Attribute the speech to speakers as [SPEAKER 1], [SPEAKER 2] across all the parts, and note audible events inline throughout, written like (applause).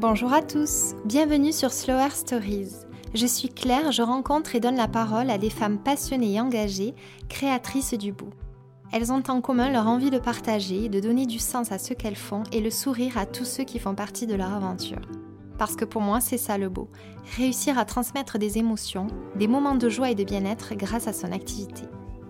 [SPEAKER 1] Bonjour à tous, bienvenue sur Slower Stories. Je suis Claire, je rencontre et donne la parole à des femmes passionnées et engagées, créatrices du bout. Elles ont en commun leur envie de partager, de donner du sens à ce qu'elles font et le sourire à tous ceux qui font partie de leur aventure. Parce que pour moi, c'est ça le beau, réussir à transmettre des émotions, des moments de joie et de bien-être grâce à son activité.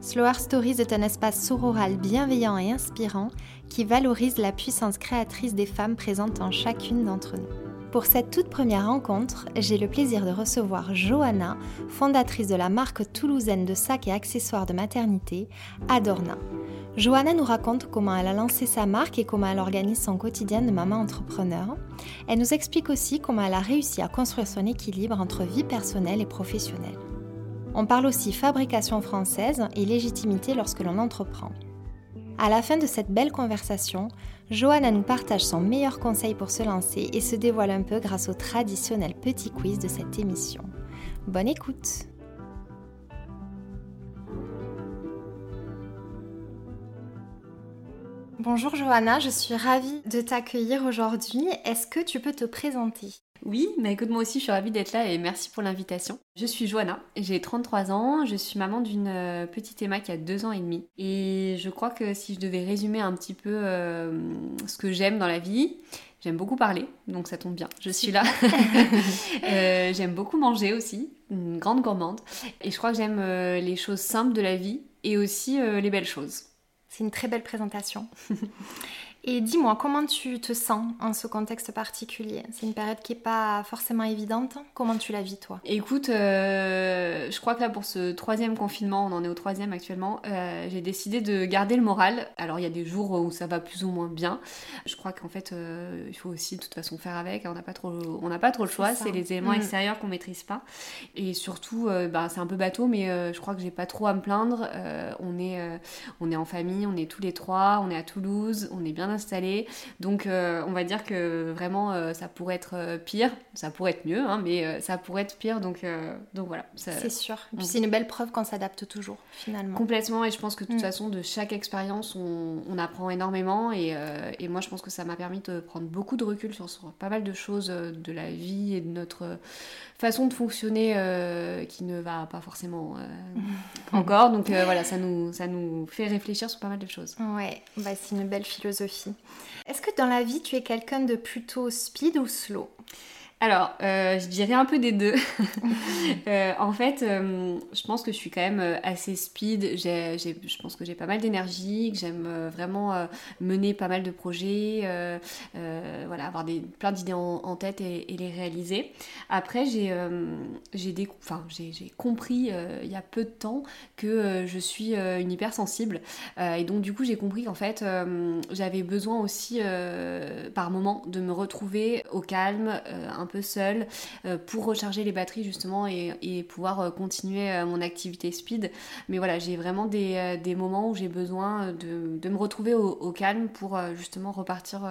[SPEAKER 1] Slower Stories est un espace sororal bienveillant et inspirant qui valorise la puissance créatrice des femmes présentes en chacune d'entre nous. Pour cette toute première rencontre, j'ai le plaisir de recevoir Johanna, fondatrice de la marque toulousaine de sacs et accessoires de maternité, Adorna. Johanna nous raconte comment elle a lancé sa marque et comment elle organise son quotidien de maman entrepreneur. Elle nous explique aussi comment elle a réussi à construire son équilibre entre vie personnelle et professionnelle. On parle aussi fabrication française et légitimité lorsque l'on entreprend. À la fin de cette belle conversation, Johanna nous partage son meilleur conseil pour se lancer et se dévoile un peu grâce au traditionnel petit quiz de cette émission. Bonne écoute Bonjour Johanna, je suis ravie de t'accueillir aujourd'hui. Est-ce que tu peux te présenter?
[SPEAKER 2] Oui, mais écoute, moi aussi, je suis ravie d'être là et merci pour l'invitation. Je suis Joanna, j'ai 33 ans, je suis maman d'une euh, petite Emma qui a 2 ans et demi. Et je crois que si je devais résumer un petit peu euh, ce que j'aime dans la vie, j'aime beaucoup parler, donc ça tombe bien, je suis là. (laughs) Euh, j'aime beaucoup manger aussi, une grande gourmande. Et je crois que j'aime les choses simples de la vie et aussi les belles choses.
[SPEAKER 1] C'est une très belle présentation. (laughs) Et dis-moi, comment tu te sens en ce contexte particulier? C'est une période qui n'est pas forcément évidente. Comment tu la vis, toi?
[SPEAKER 2] Écoute, euh, je crois que là, pour ce troisième confinement, on en est au troisième actuellement, euh, j'ai décidé de garder le moral. Alors, il y a des jours où ça va plus ou moins bien. Je crois qu'en fait, euh, il faut aussi de toute façon faire avec. On n'a pas trop, on pas trop le choix. C'est les éléments mm. extérieurs qu'on maîtrise pas. Et surtout, bah, c'est un peu bateau, mais je crois que j'ai pas trop à me plaindre. on est, on est en famille, on est tous les trois, on est à Toulouse, on est bien installé. Donc euh, on va dire que vraiment euh, ça pourrait être euh, pire, ça pourrait être mieux, hein, mais ça pourrait être pire. Donc, donc voilà.
[SPEAKER 1] C'est sûr. puis c'est une belle preuve qu'on s'adapte toujours finalement.
[SPEAKER 2] Complètement. Et je pense que de toute mm. façon de chaque expérience on, on, apprend énormément. Et, et, moi je pense que ça m'a permis de prendre beaucoup de recul sur, sur, pas mal de choses de la vie et de notre façon de fonctionner qui ne va pas forcément (laughs) encore. Donc voilà, ça nous, ça nous fait réfléchir sur pas mal de choses.
[SPEAKER 1] Ouais, bah, c'est une belle philosophie. Est-ce que dans la vie, tu es quelqu'un de plutôt speed ou slow?
[SPEAKER 2] Alors, euh, je dirais un peu des deux. (laughs) Euh, en fait, euh, je pense que je suis quand même assez speed. je pense que j'ai pas mal d'énergie, que j'aime vraiment mener pas mal de projets, voilà, avoir des, plein d'idées en, tête et, les réaliser. Après, j'ai compris il y a peu de temps que je suis une hypersensible. et donc, du coup, j'ai compris qu'en fait, j'avais besoin aussi par moment de me retrouver au calme, un peu seule euh, pour recharger les batteries justement et, pouvoir euh, continuer euh, mon activité speed. Mais voilà, j'ai vraiment des, moments où j'ai besoin de, me retrouver au, calme pour justement repartir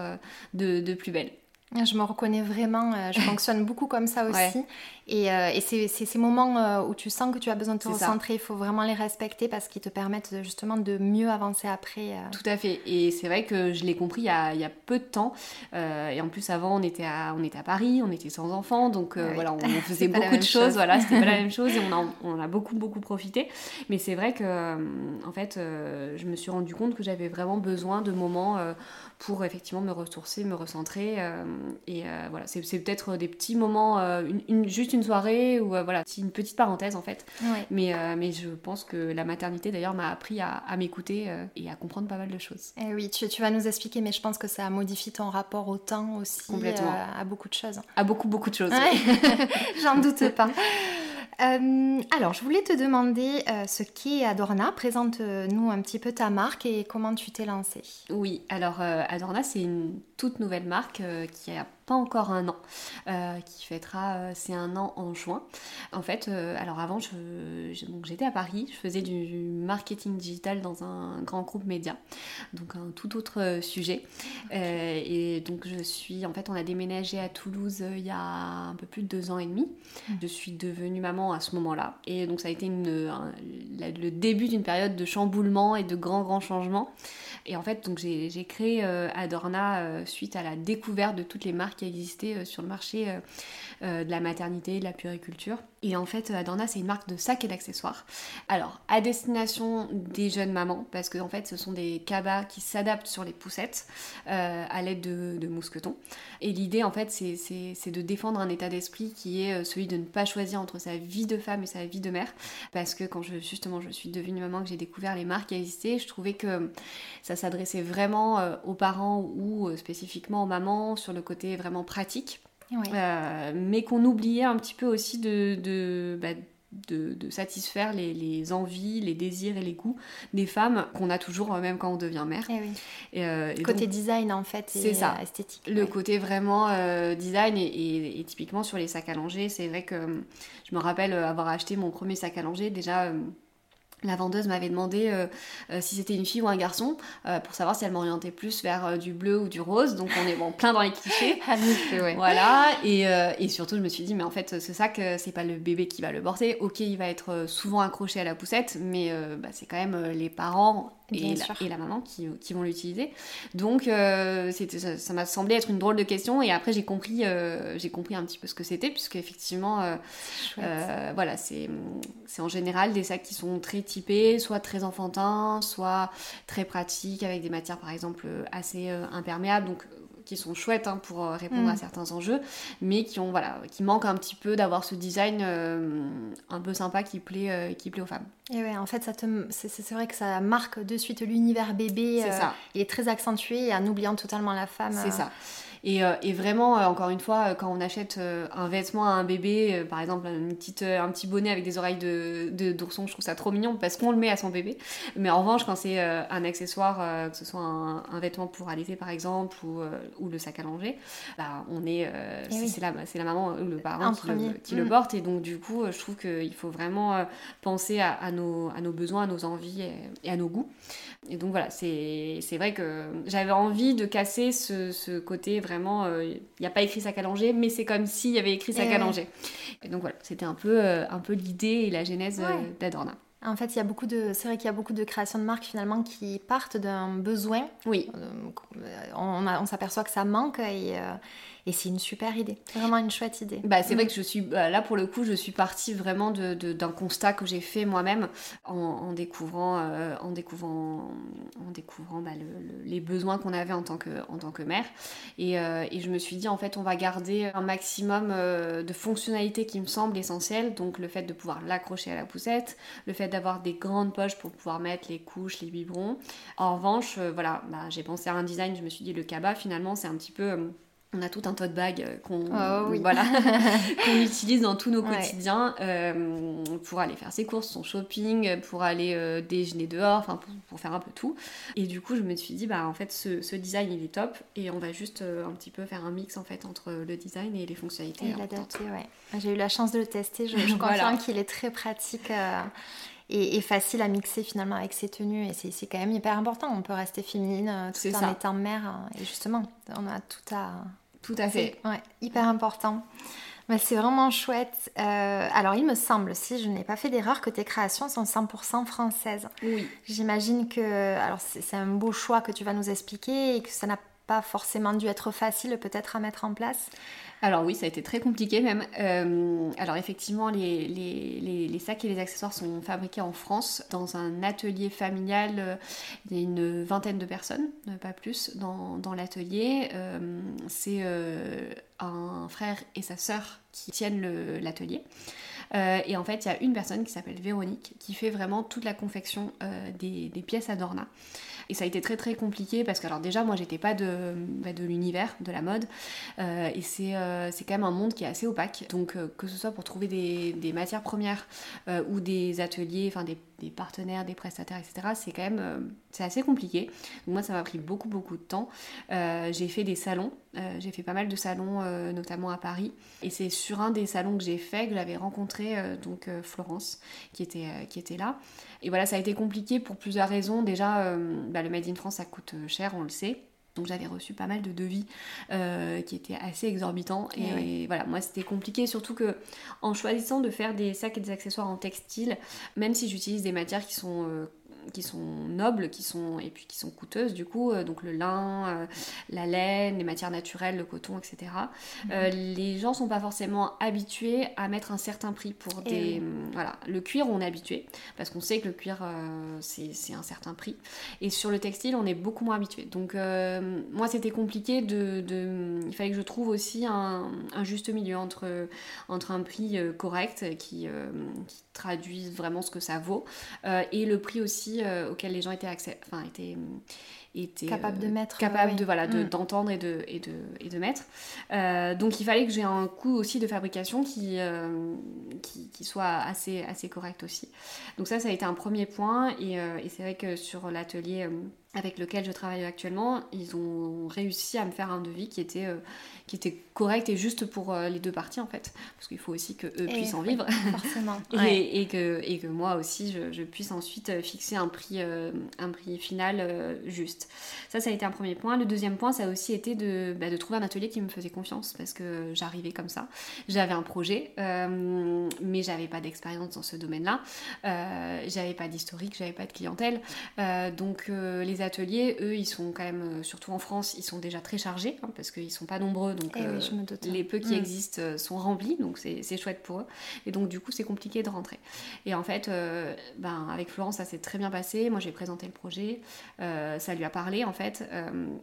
[SPEAKER 2] de, de plus belle.
[SPEAKER 1] Je me reconnais vraiment, euh, je (laughs) fonctionne beaucoup comme ça aussi. Et, euh, et c'est ces moments euh, où tu sens que tu as besoin de te recentrer, il faut vraiment les respecter parce qu'ils te permettent justement de mieux avancer après.
[SPEAKER 2] Tout à fait. Et c'est vrai que je l'ai compris il y, a, il y, a, peu de temps. et en plus, avant, on était à, on était à Paris, on était sans enfants, donc voilà, on, (laughs) faisait beaucoup de choses. Voilà, c'était pas la (laughs) même chose et on, on a beaucoup, beaucoup profité. Mais c'est vrai que, en fait, je me suis rendu compte que j'avais vraiment besoin de moments pour effectivement me ressourcer, me recentrer. Euh, et euh, voilà, c'est peut-être des petits moments, euh, une, juste une soirée ou voilà, c'est une petite parenthèse en fait. Mais, mais je pense que la maternité d'ailleurs m'a appris à, m'écouter et à comprendre pas mal de choses.
[SPEAKER 1] Et eh oui, tu, tu, vas nous expliquer, mais je pense que ça a modifié ton rapport au temps aussi. Complètement. à beaucoup de choses.
[SPEAKER 2] À beaucoup, beaucoup de choses. (laughs)
[SPEAKER 1] J'en doute pas. Euh, alors, je voulais te demander euh, ce qu'est Adorna. Présente-nous un petit peu ta marque et comment tu t'es lancée.
[SPEAKER 2] Oui, alors euh, Adorna, c'est une toute nouvelle marque qui a encore un an, euh, qui fêtera euh, c'est un an en juin. En fait, euh, alors avant, j'étais à Paris, je faisais du marketing digital dans un grand groupe média, donc un tout autre sujet. et donc je suis, en fait, on a déménagé à Toulouse il y a un peu plus de deux ans et demi. Mmh. Je suis devenue maman à ce moment-là, et donc ça a été une, le début d'une période de chamboulement et de grands grands changements. Et en fait, donc j'ai créé Adorna suite à la découverte de toutes les marques qui existaient sur le marché de la maternité, de la puriculture. Et en fait, Adorna, c'est une marque de sacs et d'accessoires. Alors, à destination des jeunes mamans, parce que en fait, ce sont des cabas qui s'adaptent sur les poussettes à l'aide de, mousquetons. Et l'idée, en fait, c'est de défendre un état d'esprit qui est celui de ne pas choisir entre sa vie de femme et sa vie de mère. Parce que quand justement je suis devenue maman, que j'ai découvert les marques qui existaient, je trouvais que ça s'adressait vraiment euh, aux parents ou euh, spécifiquement aux mamans sur le côté vraiment pratique. Euh, mais qu'on oubliait un petit peu aussi de, de, bah, de, satisfaire les, envies, les désirs et les goûts des femmes qu'on a toujours même quand on devient mère.
[SPEAKER 1] Eh et côté design en fait,
[SPEAKER 2] c'est ça, esthétique. Le côté vraiment design et, typiquement sur les sacs à langer, c'est vrai que je me rappelle avoir acheté mon premier sac à langer déjà la vendeuse m'avait demandé euh, euh, si c'était une fille ou un garçon euh, pour savoir si elle m'orientait plus vers du bleu ou du rose. Donc on est bon, plein dans les clichés. (laughs)
[SPEAKER 1] Ah,
[SPEAKER 2] voilà. Et, et, surtout, je me suis dit, mais en fait, ce sac, c'est pas le bébé qui va le porter. Ok, il va être souvent accroché à la poussette, mais bah, c'est quand même les parents et la, et la, maman qui, qui vont l'utiliser. Donc ça m'a semblé être une drôle de question. Et après, j'ai compris, j'ai compris un petit peu ce que c'était, puisque effectivement, voilà, c'est en général des sacs qui sont très typés, soit très enfantins, soit très pratiques, avec des matières par exemple assez euh, imperméables, donc euh, qui sont chouettes hein, pour euh, répondre à mm. certains enjeux, mais qui ont voilà, qui manquent un petit peu d'avoir ce design un peu sympa qui plaît, qui plaît aux femmes.
[SPEAKER 1] Et ouais, en fait, ça te, c'est, vrai que ça marque de suite l'univers bébé. C'est ça. Il est très accentué en oubliant totalement la femme.
[SPEAKER 2] C'est ça. Euh, et, vraiment, euh, encore une fois, euh, quand on achète un vêtement à un bébé, par exemple une petite, un petit bonnet avec des oreilles de, d'ourson, je trouve ça trop mignon parce qu'on le met à son bébé. Mais en revanche, quand c'est un accessoire, que ce soit un, vêtement pour allaiter par exemple ou, ou, le sac à langer, bah, on est, eh c'est, la, c'est la maman ou le parent qui, le, mm. porte. Et donc, du coup, je trouve qu'il faut vraiment penser à, nos, à nos besoins, à nos envies et, à nos goûts. Et donc, voilà, c'est, c'est vrai que j'avais envie de casser ce, ce côté vraiment, il euh, n'y a pas écrit sac à langer, mais c'est comme s'il y avait écrit sac à langer. Et donc voilà, c'était un peu, euh, un peu l'idée et la genèse euh, d'Adorna.
[SPEAKER 1] En fait, il y a beaucoup de, c'est vrai qu'il y a beaucoup de créations de marques finalement qui partent d'un besoin.
[SPEAKER 2] Oui.
[SPEAKER 1] On, on s'aperçoit que ça manque et, et c'est une super idée, vraiment une chouette idée.
[SPEAKER 2] Bah, c'est vrai mm. que je suis, bah, là pour le coup, je suis partie vraiment d'un de, d'un constat que j'ai fait moi-même en, découvrant, en découvrant, en découvrant bah, les besoins qu'on avait en tant que, en tant que mère. Et, euh, et, je me suis dit, en fait, on va garder un maximum euh, de fonctionnalités qui me semblent essentielles. Donc le fait de pouvoir l'accrocher à la poussette, le fait d'avoir des grandes poches pour pouvoir mettre les couches, les biberons. En revanche, euh, voilà, bah, j'ai pensé à un design, je me suis dit, le cabas, finalement, c'est un petit peu on a tout un tote bag euh, qu'on oh voilà, (laughs) qu'on utilise dans tous nos quotidiens euh, pour aller faire ses courses, son shopping, pour aller euh, déjeuner dehors, enfin pour, faire un peu tout. Et du coup, je me suis dit, bah en fait, ce, design il est top et on va juste un petit peu faire un mix en fait entre le design et les fonctionnalités.
[SPEAKER 1] Et l'adapter, ouais. J'ai eu la chance de le tester, je, je (laughs) confirme qu'il est très pratique. Et, facile à mixer finalement avec ses tenues. Et c'est quand même hyper important. On peut rester féminine tout en étant mère. Et justement, on a tout à,
[SPEAKER 2] tout à fait.
[SPEAKER 1] Ouais, hyper important. Mais c'est vraiment chouette. Euh, alors, il me semble, si je n'ai pas fait d'erreur, que tes créations sont 100% françaises.
[SPEAKER 2] Oui.
[SPEAKER 1] J'imagine que. Alors, c'est un beau choix que tu vas nous expliquer et que ça n'a pas forcément dû être facile, peut-être, à mettre en place?
[SPEAKER 2] Alors oui, ça a été très compliqué même. Euh, alors effectivement, les, sacs et les accessoires sont fabriqués en France dans un atelier familial. Euh, il y a une vingtaine de personnes, euh, pas plus, dans, dans l'atelier. C'est un frère et sa sœur qui tiennent l'atelier. et en fait, il y a une personne qui s'appelle Véronique qui fait vraiment toute la confection des, des, pièces Adorna. Et ça a été très très compliqué parce que alors déjà moi j'étais pas de, bah, de l'univers de la mode euh, et euh, c'est quand même un monde qui est assez opaque. Donc euh, que ce soit pour trouver des, des matières premières ou des ateliers, enfin des, partenaires, des prestataires, etc. C'est quand même c'est assez compliqué. Donc moi ça m'a pris beaucoup beaucoup de temps. j'ai fait des salons, j'ai fait pas mal de salons notamment à Paris et c'est sur un des salons que j'ai fait que j'avais rencontré donc Florence qui était, qui était là. Et voilà, ça a été compliqué pour plusieurs raisons. Déjà, euh, bah, le Made in France, ça coûte euh, cher, on le sait. Donc j'avais reçu pas mal de devis euh, qui étaient assez exorbitants. Et, voilà, moi c'était compliqué, surtout que en choisissant de faire des sacs et des accessoires en textile, même si j'utilise des matières qui sont qui sont nobles, qui sont et puis qui sont coûteuses du coup, donc le lin, la laine, les matières naturelles, le coton, etc. Mhm. les gens sont pas forcément habitués à mettre un certain prix pour eh des voilà le cuir on est habitué parce qu'on sait que le cuir c'est un certain prix et sur le textile on est beaucoup moins habitué. Donc moi c'était compliqué de, il fallait que je trouve aussi un, un juste milieu entre entre un prix correct qui, qui traduise vraiment ce que ça vaut euh, et le prix aussi euh, auquel les gens étaient, accès, enfin, étaient
[SPEAKER 1] était capable de euh, mettre
[SPEAKER 2] capable de voilà mm. d'entendre et de et de et de mettre. Donc il fallait que j'ai un coût aussi de fabrication qui, qui, qui soit assez assez correct aussi. Donc ça ça a été un premier point et, et c'est vrai que sur l'atelier avec lequel je travaille actuellement, ils ont réussi à me faire un devis qui était, qui était correct et juste pour euh, les deux parties en fait. Parce qu'il faut aussi que eux puissent en vivre.
[SPEAKER 1] forcément. (laughs)
[SPEAKER 2] Et, et, que, et que moi aussi je, puisse ensuite euh, fixer un prix euh, un prix final juste. Ça ça a été un premier point. Le deuxième point ça a aussi été de, bah, de trouver un atelier qui me faisait confiance parce que j'arrivais comme ça. J'avais un projet mais j'avais pas d'expérience dans ce domaine là j'avais pas d'historique j'avais pas de clientèle. Donc les ateliers eux ils sont quand même surtout en France ils sont déjà très chargés hein, parce qu'ils sont pas nombreux. Donc
[SPEAKER 1] eh euh,
[SPEAKER 2] les peu qui mm. existent euh, sont remplis, donc c'est chouette pour eux. Et donc du coup, c'est compliqué de rentrer. Et en fait, euh, ben, avec Florence, ça s'est très bien passé. Moi, j'ai présenté le projet, ça lui a parlé en fait,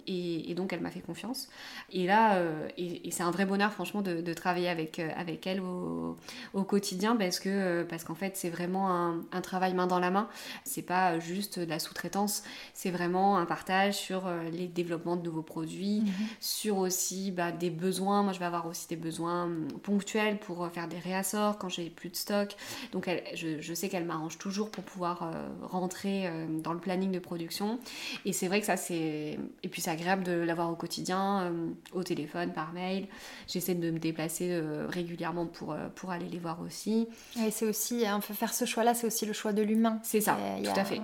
[SPEAKER 2] et, donc elle m'a fait confiance. Et là, et, c'est un vrai bonheur, franchement, de, travailler avec, avec elle au, quotidien, parce que parce qu'en fait, c'est vraiment un, travail main dans la main. C'est pas juste de la sous-traitance, c'est vraiment un partage sur les développements de nouveaux produits, mm-hmm. sur aussi bah, des besoins. Moi, je vais avoir aussi des besoins hum, ponctuels pour euh, faire des réassorts quand j'ai plus de stock. Donc, elle, je, sais qu'elle m'arrange toujours pour pouvoir euh, rentrer euh, dans le planning de production. Et c'est vrai que ça, c'est. Et puis, c'est agréable de l'avoir au quotidien, au téléphone, par mail. J'essaie de me déplacer régulièrement pour, pour aller les voir aussi.
[SPEAKER 1] Et c'est aussi, on peut faire ce choix-là, c'est aussi le choix de l'humain.
[SPEAKER 2] C'est ça, tout à fait.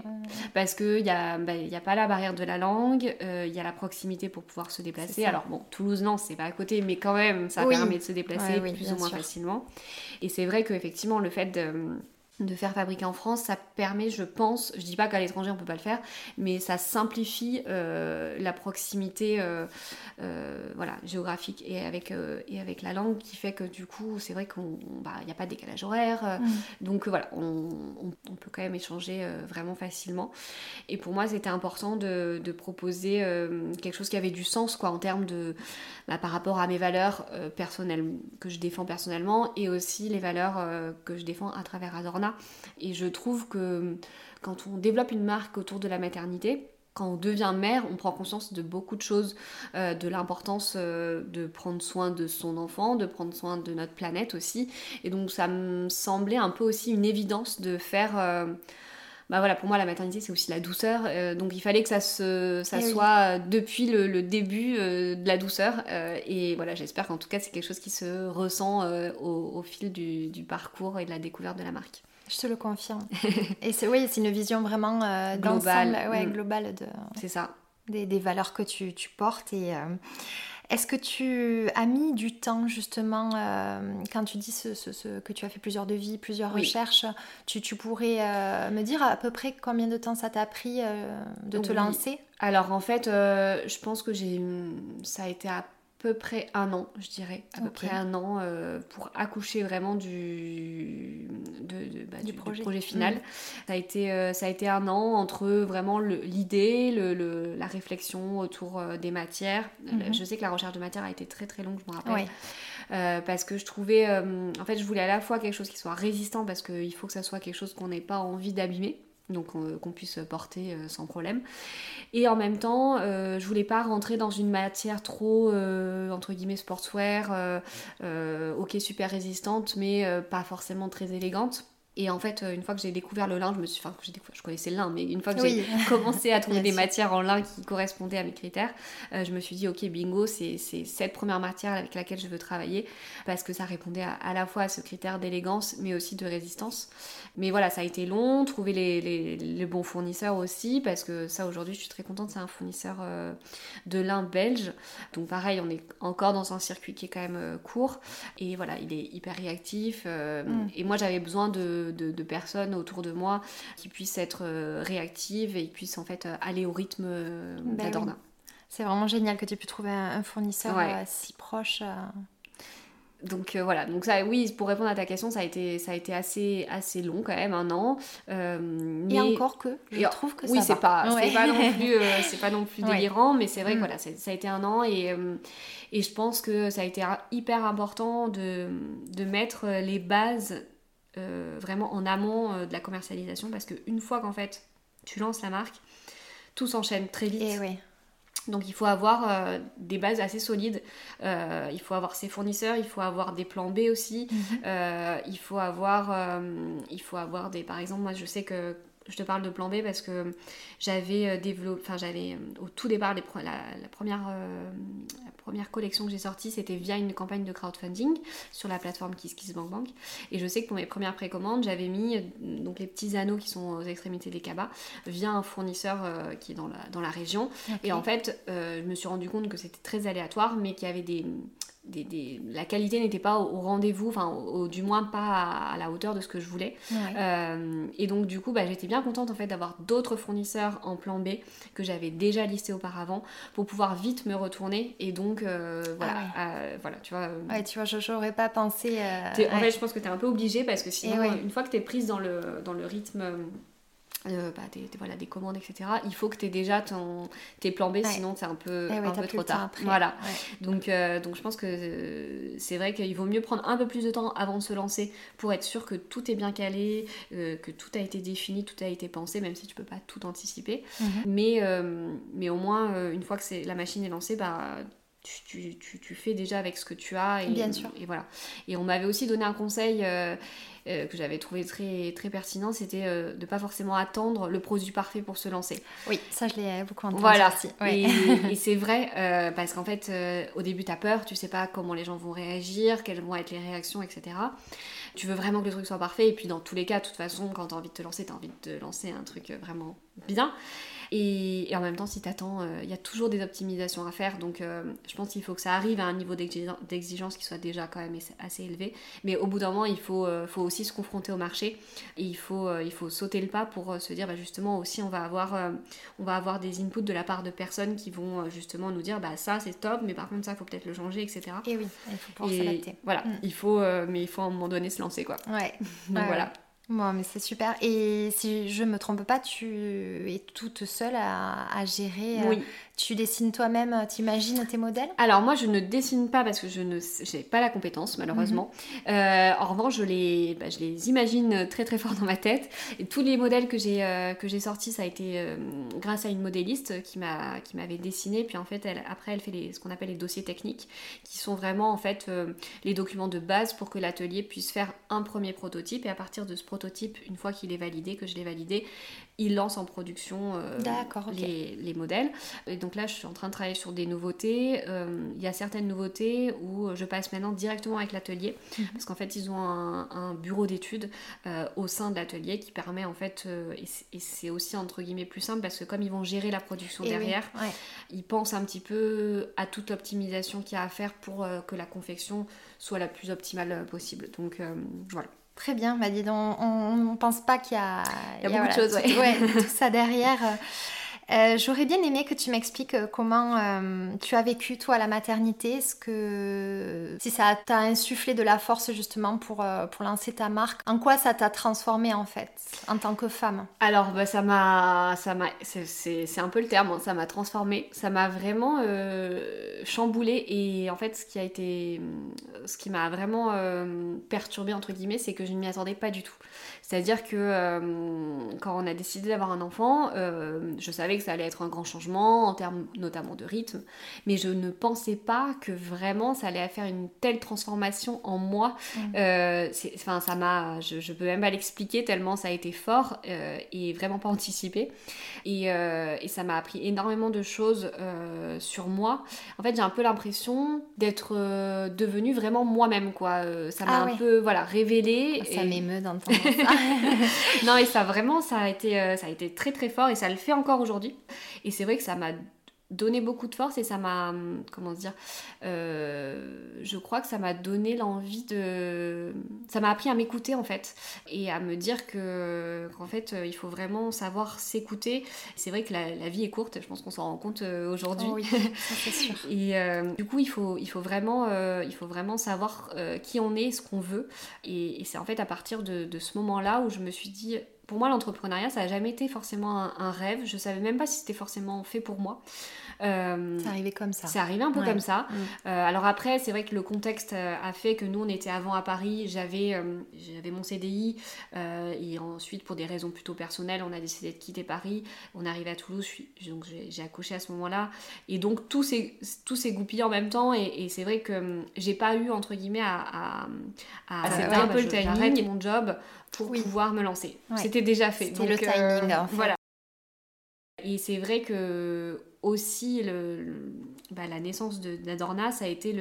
[SPEAKER 2] Parce qu'il n'y a, bah, a pas la barrière de la langue, il y a la proximité pour pouvoir se déplacer. Alors, bon, Toulouse, non, c'est pas à côté, mais quand même, ça permet de se déplacer plus ou moins facilement. Et c'est vrai qu'effectivement, le fait de de faire fabriquer en France, ça permet, je pense, je dis pas qu'à l'étranger on peut pas le faire, mais ça simplifie euh, la proximité euh, euh, voilà, géographique et avec, et avec la langue qui fait que du coup c'est vrai qu'il bah, n'y a pas de décalage horaire, mm. donc voilà, on, on, peut quand même échanger vraiment facilement. Et pour moi c'était important de, de proposer quelque chose qui avait du sens quoi, en termes de, bah, par rapport à mes valeurs personnelles que je défends personnellement et aussi les valeurs que je défends à travers Et je trouve que quand on développe une marque autour de la maternité, quand on devient mère, on prend conscience de beaucoup de choses, euh, de l'importance euh, de prendre soin de son enfant, de prendre soin de notre planète aussi. Et donc ça me semblait un peu aussi une évidence de faire... Euh, bah voilà, pour moi la maternité c'est aussi la douceur, donc il fallait que ça, se, ça eh soit depuis le, début de la douceur. et voilà, j'espère qu'en tout cas c'est quelque chose qui se ressent au, fil du, du parcours et de la découverte de la marque.
[SPEAKER 1] Je te le confirme. (laughs) et c'est oui, c'est une vision vraiment euh, globale, ouais, mm. globale de.
[SPEAKER 2] C'est ça.
[SPEAKER 1] Des, des, valeurs que tu, tu portes et. Euh, est-ce que tu as mis du temps justement euh, quand tu dis ce, ce, que tu as fait plusieurs devis, plusieurs recherches tu, tu pourrais me dire à peu près combien de temps ça t'a pris de te lancer?
[SPEAKER 2] Alors en fait, je pense que j'ai ça a été à peu près un an, je dirais, à peu près un an euh, pour accoucher vraiment du, bah, du, projet. final. Mm. Ça, a été, euh, ça a été un an entre vraiment l'idée, le, la réflexion autour euh, des matières. Mm-hmm. Je sais que la recherche de matière a été très très longue, je me rappelle. parce que je trouvais, en fait, je voulais à la fois quelque chose qui soit résistant parce qu'il faut que ça soit quelque chose qu'on n'ait pas envie d'abîmer donc qu'on puisse porter euh, sans problème. Et en même temps, euh, je voulais pas rentrer dans une matière trop, euh, entre guillemets, sportswear, ok, super résistante, mais pas forcément très élégante. Et en fait, une fois que j'ai découvert le lin, je me suis, enfin, je connaissais le lin, mais une fois que j'ai (laughs) commencé à trouver des matières en lin qui correspondaient à mes critères, je me suis dit, ok, bingo, c'est cette première matière avec laquelle je veux travailler, parce que ça répondait à la fois à ce critère d'élégance, mais aussi de résistance. Mais voilà, ça a été long, trouver les, bons fournisseurs aussi, parce que ça aujourd'hui je suis très contente, c'est un fournisseur euh, de lin belge. Donc pareil, on est encore dans un circuit qui est quand même euh, court. Et voilà, il est hyper réactif. Euh, mm. Et moi j'avais besoin de de, de, personnes autour de moi qui puissent être réactives et qui puissent en fait aller au rythme ben d'Adorna.
[SPEAKER 1] C'est vraiment génial que tu aies pu trouver un, fournisseur si proche
[SPEAKER 2] donc euh, voilà, donc ça, oui, pour répondre à ta question, ça a été, ça a été assez, assez long quand même, un an.
[SPEAKER 1] Euh, Et encore que, je trouve que
[SPEAKER 2] oui,
[SPEAKER 1] ça
[SPEAKER 2] c'est pas, pas non plus, euh, (laughs) c'est pas non plus délirant, mais c'est vrai que mm. voilà, ça a été un an et, et je pense que ça a été hyper important de, de mettre les bases vraiment en amont de la commercialisation parce qu'une fois qu'en fait tu lances la marque, tout s'enchaîne très vite.
[SPEAKER 1] Et oui.
[SPEAKER 2] Donc il faut avoir euh, des bases assez solides, euh, il faut avoir ses fournisseurs, il faut avoir des plans B aussi, mhm. euh, il faut avoir, il faut avoir des, par exemple moi je sais que je te parle de plan B parce que j'avais euh, développé, enfin j'avais euh, au tout départ la, première, euh, la première collection que j'ai sortie, c'était via une campagne de crowdfunding sur la plateforme KissKissBankBank. Et je sais que pour mes premières précommandes, j'avais mis donc les petits anneaux qui sont aux extrémités des cabas via un fournisseur qui est dans la, dans la région. Et en fait, je me suis rendu compte que c'était très aléatoire, mais qu'il y avait des la qualité n'était pas au, rendez-vous, enfin du moins pas à, la hauteur de ce que je voulais. Euh, et donc du coup, bah, j'étais bien contente en fait d'avoir d'autres fournisseurs en plan B que j'avais déjà listés auparavant pour pouvoir vite me retourner. Et donc euh, voilà,
[SPEAKER 1] ah
[SPEAKER 2] euh, voilà, tu vois.
[SPEAKER 1] Ouais, tu vois, j'aurais pas pensé.
[SPEAKER 2] En fait, je pense que tu es un peu obligée parce que sinon, une fois que tu es prise dans le, dans le rythme euh, bah, des, voilà, des commandes, etc. Il faut que tu aies déjà ton, tes plans B, sinon c'est un peu,
[SPEAKER 1] eh
[SPEAKER 2] un peu trop tard. Voilà. Donc, euh, donc je pense que euh, c'est vrai qu'il vaut mieux prendre un peu plus de temps avant de se lancer pour être sûr que tout est bien calé, que tout a été défini, tout a été pensé, même si tu peux pas tout anticiper. Mhm. mais, mais au moins, une fois que la machine est lancée, bah, tu, tu, tu, fais déjà avec ce que tu as. Et,
[SPEAKER 1] Bien sûr.
[SPEAKER 2] Et voilà. Et on m'avait aussi donné un conseil euh, euh, que j'avais trouvé très, très pertinent, c'était euh, de ne pas forcément attendre le produit parfait pour se lancer.
[SPEAKER 1] Oui, ça je l'ai beaucoup entendu
[SPEAKER 2] voilà. aussi. (laughs) Et, c'est vrai, parce qu'en fait, au début, tu as peur, tu sais pas comment les gens vont réagir, quelles vont être les réactions, etc. Tu veux vraiment que le truc soit parfait, et puis dans tous les cas, de toute façon, quand tu as envie de te lancer, tu as envie de te lancer un truc vraiment bien. Et, en même temps, si tu attends, euh, il y a toujours des optimisations à faire. Donc, euh, je pense qu'il faut que ça arrive à un niveau d'exigence qui soit déjà quand même assez élevé. Mais au bout d'un moment, il faut, euh, faut aussi se confronter au marché. Et il faut, il faut sauter le pas pour se dire, bah, justement, aussi, on va, avoir, on va avoir des inputs de la part de personnes qui vont justement nous dire, bah, ça, c'est top, mais par contre, ça, il faut peut-être le changer, etc.
[SPEAKER 1] Et oui, il faut pouvoir s'adapter.
[SPEAKER 2] Voilà, mm. il faut, mais il faut à un moment donné se lancer, quoi.
[SPEAKER 1] Ouais. (laughs)
[SPEAKER 2] Donc, voilà.
[SPEAKER 1] Bon, mais c'est super. Et si je me trompe pas, tu es toute seule à, gérer.
[SPEAKER 2] Euh.
[SPEAKER 1] Tu dessines toi-même, euh, t'imagines tes modèles?
[SPEAKER 2] Alors moi je ne dessine pas parce que je ne j'ai pas la compétence malheureusement. Mhm. Euh, en revanche je les, bah, je les imagine très très fort (laughs) dans ma tête. Et tous les modèles que j'ai euh, que j'ai sortis ça a été grâce à une modéliste qui m'a qui m'avait dessiné. Puis en fait elle, après elle fait les, ce qu'on appelle les dossiers techniques qui sont vraiment en fait les documents de base pour que l'atelier puisse faire un premier prototype. Et à partir de ce prototype, une fois qu'il est validé, que je l'ai validé, il lance en production les, les modèles. Et donc là, je suis en train de travailler sur des nouveautés. Euh, il y a certaines nouveautés où je passe maintenant directement avec l'atelier, mhm. parce qu'en fait, ils ont un, bureau d'études euh, au sein de l'atelier qui permet en fait, euh, et c'est aussi entre guillemets plus simple parce que comme ils vont gérer la production derrière, ils pensent un petit peu à toute l'optimisation qu'il y a à faire pour que la confection soit la plus optimale possible. Donc voilà.
[SPEAKER 1] Très bien, bah dis donc, on ne pense pas qu'il y a,
[SPEAKER 2] il y a, beaucoup de choses,
[SPEAKER 1] ouais. tout ça derrière. Euh, j'aurais bien aimé que tu m'expliques euh, comment euh, tu as vécu toi la maternité, ce que si ça t'a insufflé de la force justement pour, pour lancer ta marque, en quoi ça t'a transformé en fait en tant que femme?
[SPEAKER 2] Alors bah, ça m'a ça m'a c'est un peu le terme, hein, ça m'a transformé, ça m'a vraiment chamboulé et en fait ce qui a été ce qui m'a vraiment perturbé entre guillemets, c'est que je ne m'y attendais pas du tout. C'est-à-dire que euh, quand on a décidé d'avoir un enfant, euh, je savais que ça allait être un grand changement en termes notamment de rythme, mais je ne pensais pas que vraiment ça allait faire une telle transformation en moi. Mmh. Euh, enfin, ça m'a, je, je, peux même pas l'expliquer tellement ça a été fort et vraiment pas anticipé. Et, et ça m'a appris énormément de choses sur moi. En fait, j'ai un peu l'impression d'être devenue vraiment moi-même, quoi. ça m'a ah un peu, voilà, révélé.
[SPEAKER 1] Ça m'émeut d'entendre ça. (laughs)
[SPEAKER 2] non, et ça vraiment, ça a, été, euh, ça a été très très fort et ça le fait encore aujourd'hui. Et c'est vrai que ça m'a donné beaucoup de force et ça m'a, comment dire, euh, je crois que ça m'a donné l'envie de, ça m'a appris à m'écouter en fait et à me dire que qu'en fait il faut vraiment savoir s'écouter. C'est vrai que la, vie est courte, je pense qu'on s'en rend compte euh, aujourd'hui.
[SPEAKER 1] Oh oui, (laughs) c'est sûr.
[SPEAKER 2] et euh, du coup il faut, il faut vraiment, il faut vraiment savoir qui on est, ce qu'on veut et, c'est en fait à partir de, de ce moment-là où je me suis dit pour moi, l'entrepreneuriat, ça n'a jamais été forcément un, rêve. Je savais même pas si c'était forcément fait pour moi.
[SPEAKER 1] Euh, c'est arrivé comme ça.
[SPEAKER 2] C'est arrivé un peu comme ça. Mm. Euh, alors après, c'est vrai que le contexte euh, a fait que nous, on était avant à Paris. J'avais j'avais mon CDI et ensuite, pour des raisons plutôt personnelles, on a décidé de quitter Paris. On arrive à Toulouse, donc j'ai accouché à ce moment-là. Et donc tout s'est goupillé en même temps. Et, c'est vrai que j'ai pas eu entre guillemets à, à, c'était un peu le timing. mon job pour pouvoir me lancer. C'était déjà fait.
[SPEAKER 1] C'était le timing. En fait.
[SPEAKER 2] Voilà. Et c'est vrai que aussi le, bah, la naissance d'Adorna, ça a été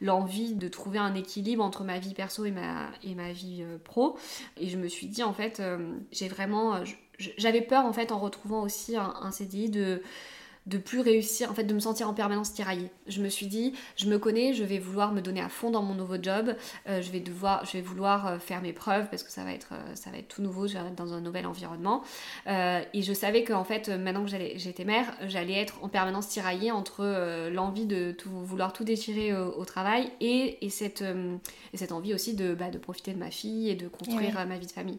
[SPEAKER 2] l'envie de trouver un équilibre entre ma vie perso et ma, et ma vie euh, pro. Et je me suis dit, en fait, euh, j'ai vraiment... J'avais peur, en fait, en retrouvant aussi un, un CDI de de plus réussir, en fait, de me sentir en permanence tiraillée. Je me suis dit, je me connais, je vais vouloir me donner à fond dans mon nouveau job, euh, je vais devoir, je vais vouloir euh, faire mes preuves parce que ça va être, euh, ça va être tout nouveau, je vais être dans un nouvel environnement. et je savais qu'en fait, maintenant que j'étais mère, j'allais être en permanence tiraillée entre l'envie de tout, vouloir tout déchirer au, travail et, et cette, et cette envie aussi de, bah, de profiter de ma fille et de construire ma vie de famille.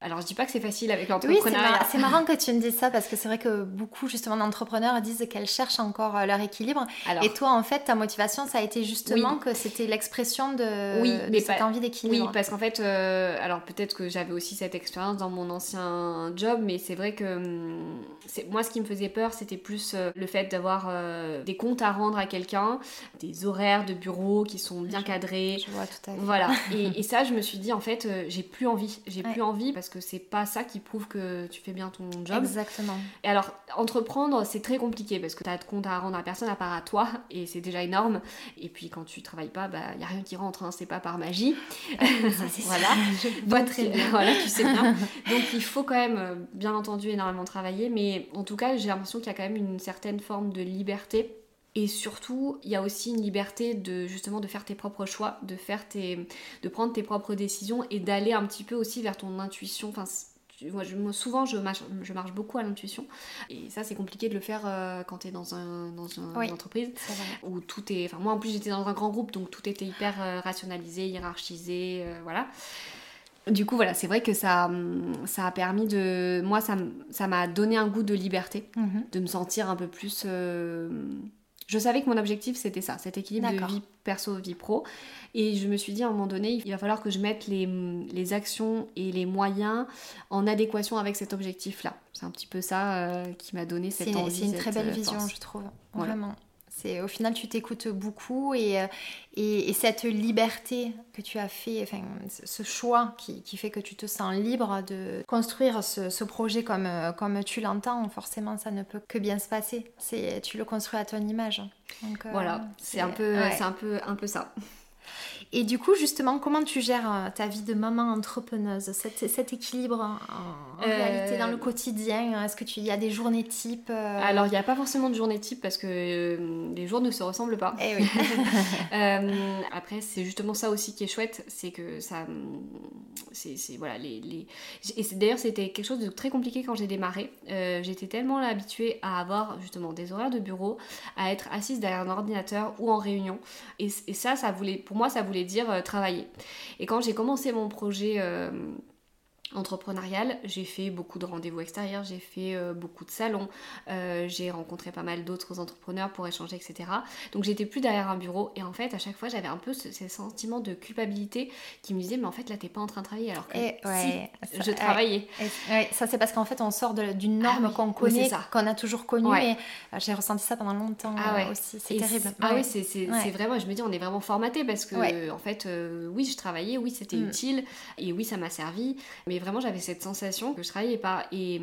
[SPEAKER 2] Alors je dis pas que c'est facile avec l'entrepreneuriat.
[SPEAKER 1] Oui, c'est marrant que tu me dises ça parce que c'est vrai que beaucoup justement d'entrepreneurs disent qu'elles cherchent encore euh, leur équilibre. et toi, en fait, ta motivation, ça a été justement que c'était l'expression de, oui, mais cette envie d'équilibre.
[SPEAKER 2] Oui, parce qu'en fait, euh, alors peut-être que j'avais aussi cette expérience dans mon ancien job, mais c'est vrai que hum, moi, ce qui me faisait peur, c'était plus euh, le fait d'avoir des comptes à rendre à quelqu'un, des horaires de bureau qui sont bien cadrés.
[SPEAKER 1] Je vois tout à fait.
[SPEAKER 2] Voilà. (laughs) et, ça, je me suis dit, en fait, j'ai plus envie. J'ai plus envie parce que c'est pas ça qui prouve que tu fais bien ton job.
[SPEAKER 1] Exactement.
[SPEAKER 2] Et alors, entreprendre, c'est très compliqué parce que tu as de compte à rendre à personne à part à toi et c'est déjà énorme. Et puis quand tu travailles pas, bah, n'y a rien qui rentre, hein, c'est pas par magie. (laughs) (laughs)
[SPEAKER 1] voilà. (laughs)
[SPEAKER 2] Je très bien. voilà, tu sais bien. Donc il faut quand même, euh, bien entendu, énormément travailler, mais en tout cas, j'ai l'impression qu'il y a quand même une certaine forme de liberté et surtout, il y a aussi une liberté de justement de faire tes propres choix, de faire tes, de prendre tes propres décisions et d'aller un petit peu aussi vers ton intuition. Enfin, moi, je, souvent, je marche, je marche beaucoup à l'intuition. Et ça, c'est compliqué de le faire euh, quand tu es dans, un, dans une entreprise où tout est. Enfin, moi, en plus, j'étais dans un grand groupe, donc tout était hyper euh, rationalisé, hiérarchisé, euh, voilà. Du coup, voilà, c'est vrai que ça, ça a permis de. Moi, ça m'a donné un goût de liberté, mhm. de me sentir un peu plus. Je savais que mon objectif, c'était ça, cet équilibre de vie perso, vie pro. Et je me suis dit à un moment donné, il va falloir que je mette les, les actions et les moyens en adéquation avec cet objectif-là. C'est un petit peu ça euh, qui m'a donné cette envie.
[SPEAKER 1] C'est une très belle euh, vision, je trouve. Vraiment. C'est au final tu t'écoutes beaucoup et, euh, et, cette liberté que tu as fait, enfin ce choix qui, qui, fait que tu te sens libre de construire ce, ce projet comme, comme tu l'entends, forcément ça ne peut que bien se passer. C'est tu le construis à ton image.
[SPEAKER 2] Donc, voilà, c'est un peu, c'est un peu, un peu ça.
[SPEAKER 1] Et du coup, justement, comment tu gères euh, ta vie de maman entrepreneuse, cet, cet équilibre en, réalité dans le euh, quotidien Est-ce que tu y a des journées type euh?
[SPEAKER 2] Alors, il n'y a pas forcément de journée type parce que les jours ne se ressemblent pas.
[SPEAKER 1] Eh oui. (laughs) (laughs)
[SPEAKER 2] après, c'est justement ça aussi qui est chouette, c'est que ça, c'est voilà les, les... et d'ailleurs c'était quelque chose de très compliqué quand j'ai démarré. J'étais tellement habituée à avoir justement des horaires de bureau, à être assise derrière un ordinateur ou en réunion, et, et ça, ça voulait, pour moi, ça voulait dire euh, travailler. Et quand j'ai commencé mon projet euh, entrepreneuriale. J'ai fait beaucoup de rendez-vous extérieurs, j'ai fait euh, beaucoup de salons, euh, j'ai rencontré pas mal d'autres entrepreneurs pour échanger, etc. Donc j'étais plus derrière un bureau et en fait à chaque fois j'avais un peu ce, sentiment de culpabilité qui me disait mais en fait là t'es pas en train de travailler alors que si, je travaillais.
[SPEAKER 1] ça c'est parce qu'en fait on sort d'une norme ah qu'on connaît, qu'on a toujours connue et euh, j'ai ressenti ça pendant longtemps ah aussi, c'est terrible.
[SPEAKER 2] Ah oui c'est vraiment, je me dis on est vraiment formaté parce que en fait oui je travaillais, oui c'était mm. utile et oui ça m'a servi mais vraiment j'avais cette sensation que je travaillais pas. Et,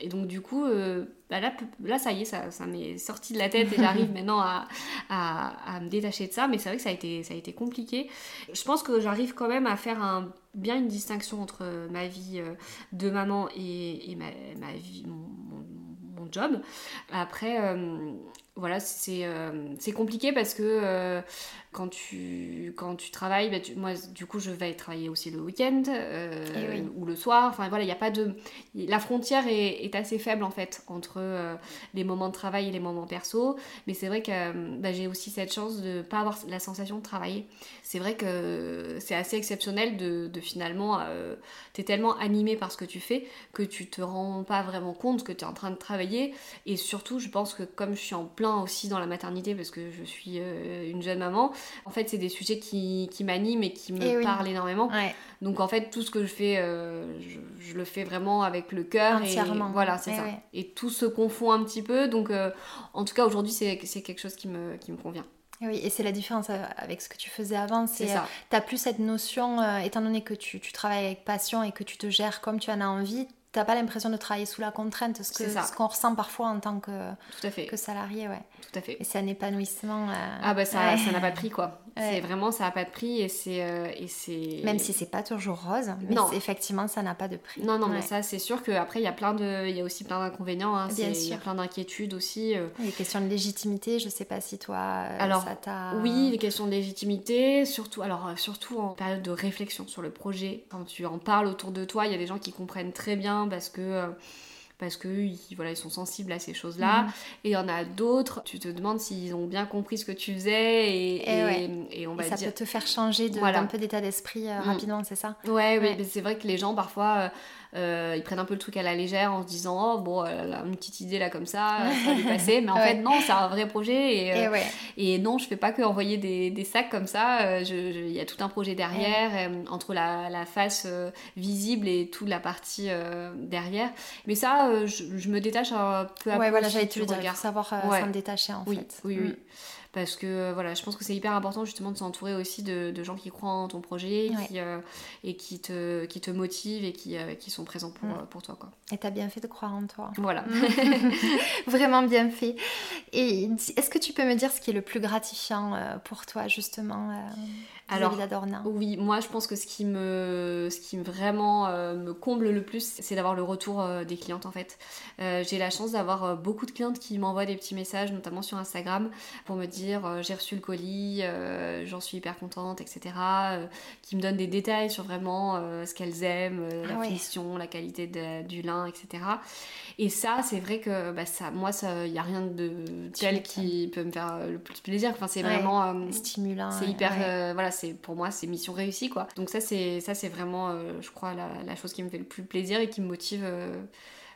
[SPEAKER 2] et donc du coup, euh, bah là, là, ça y est, ça, ça m'est sorti de la tête et j'arrive (laughs) maintenant à, à, à, me détacher de ça. Mais c'est vrai que ça a, été, ça a été compliqué. Je pense que j'arrive quand même à faire un, bien une distinction entre ma vie euh, de maman et, et ma, ma, vie, mon, mon, job. Après... Euh, voilà, c'est c'est compliqué parce que quand tu, quand tu travailles, bah, moi du coup je vais travailler aussi le week-end euh, ou le soir. Enfin voilà, il n'y a pas de. La frontière est, est, assez faible en fait entre euh, les moments de travail et les moments perso. Mais c'est vrai que bah, j'ai aussi cette chance de ne pas avoir la sensation de travailler. C'est vrai que c'est assez exceptionnel de, de finalement. Euh, tu es tellement animé par ce que tu fais que tu te rends pas vraiment compte que tu es en train de travailler. Et surtout, je pense que comme je suis en plein aussi dans la maternité parce que je suis une jeune maman, en fait, c'est des sujets qui, qui m'animent et qui me eh parlent énormément. Donc, en fait, tout ce que je fais, euh, je, le fais vraiment avec le cœur. Entièrement. Et, voilà, c'est eh ça. Et tout se confond un petit peu. Donc, euh, en tout cas, aujourd'hui, c'est quelque chose qui me, qui me convient.
[SPEAKER 1] Eh oui, et c'est la différence euh, avec ce que tu faisais avant. C'est ça. T'as plus cette notion, étant donné que tu, tu, travailles avec passion et que tu te gères comme tu en as envie, t'as pas l'impression de travailler sous la contrainte, ce, qu'on ressent parfois en tant que,
[SPEAKER 2] Tout à fait.
[SPEAKER 1] que salarié, ouais.
[SPEAKER 2] Tout à fait.
[SPEAKER 1] Et c'est un épanouissement. Euh,
[SPEAKER 2] ah bah ça ça n'a pas de prix quoi. C'est vraiment ça n'a pas de prix et c'est euh, et c'est.
[SPEAKER 1] Même si c'est pas toujours rose, mais non. effectivement ça n'a pas de prix.
[SPEAKER 2] Non non mais ça c'est sûr qu'après il y a plein de il y a aussi plein d'inconvénients. Hein. Bien sûr. Il y a plein d'inquiétudes aussi.
[SPEAKER 1] Euh. Les questions de légitimité, je sais pas si toi alors ça t'a.
[SPEAKER 2] Oui les questions de légitimité surtout alors surtout en période de réflexion sur le projet quand tu en parles autour de toi il y a des gens qui comprennent très bien parce que parce que voilà, ils sont sensibles à ces choses-là. Mhm. Et il y en a d'autres, tu te demandes s'ils ont bien compris ce que tu faisais et,
[SPEAKER 1] et, on va ça peut te faire changer de, d'un peu d'état d'esprit euh, mm. rapidement, c'est ça?
[SPEAKER 2] Ouais, ouais. c'est vrai que les gens parfois... Euh, euh, ils prennent un peu le truc à la légère en se disant oh bon elle a une petite idée là comme ça ça va lui (laughs) passer mais en fait non c'est un vrai projet et, et, non je fais pas que envoyer des, des sacs comme ça. Il y a tout un projet derrière entre la, la face visible et toute la partie derrière. Mais ça euh, je, me détache un peu à
[SPEAKER 1] ouais, voilà, j'allais te le dire, savoir euh, s'en détacher en fait.
[SPEAKER 2] Oui, oui. Mm. Parce que euh, voilà, je pense que c'est hyper important justement de s'entourer aussi de, de, gens qui croient en ton projet qui, et qui te, qui te motivent et qui, qui sont présents pour, mm. pour toi. Quoi.
[SPEAKER 1] Et t'as bien fait de croire en toi.
[SPEAKER 2] Voilà. (laughs)
[SPEAKER 1] Vraiment bien fait. Et est-ce que tu peux me dire ce qui est le plus gratifiant pour toi justement alors,
[SPEAKER 2] oui, moi je pense que ce qui me, ce qui vraiment euh, me comble le plus, c'est d'avoir le retour euh, des clientes en fait. Euh, j'ai la chance d'avoir beaucoup de clientes qui m'envoient des petits messages, notamment sur Instagram, pour me dire j'ai reçu le colis, j'en suis hyper contente, etc. qui me donnent des détails sur vraiment ce qu'elles aiment, la ah finition, la qualité du lin, etc. Et ça, c'est vrai que bah, ça, moi, il n'y a rien de tel qui peut me faire le plus plaisir. Enfin, c'est vraiment
[SPEAKER 1] stimulant.
[SPEAKER 2] C'est hyper, voilà, pour moi c'est mission réussie quoi. Donc ça c'est ça c'est vraiment euh, je crois la, chose qui me fait le plus plaisir et qui me motive euh,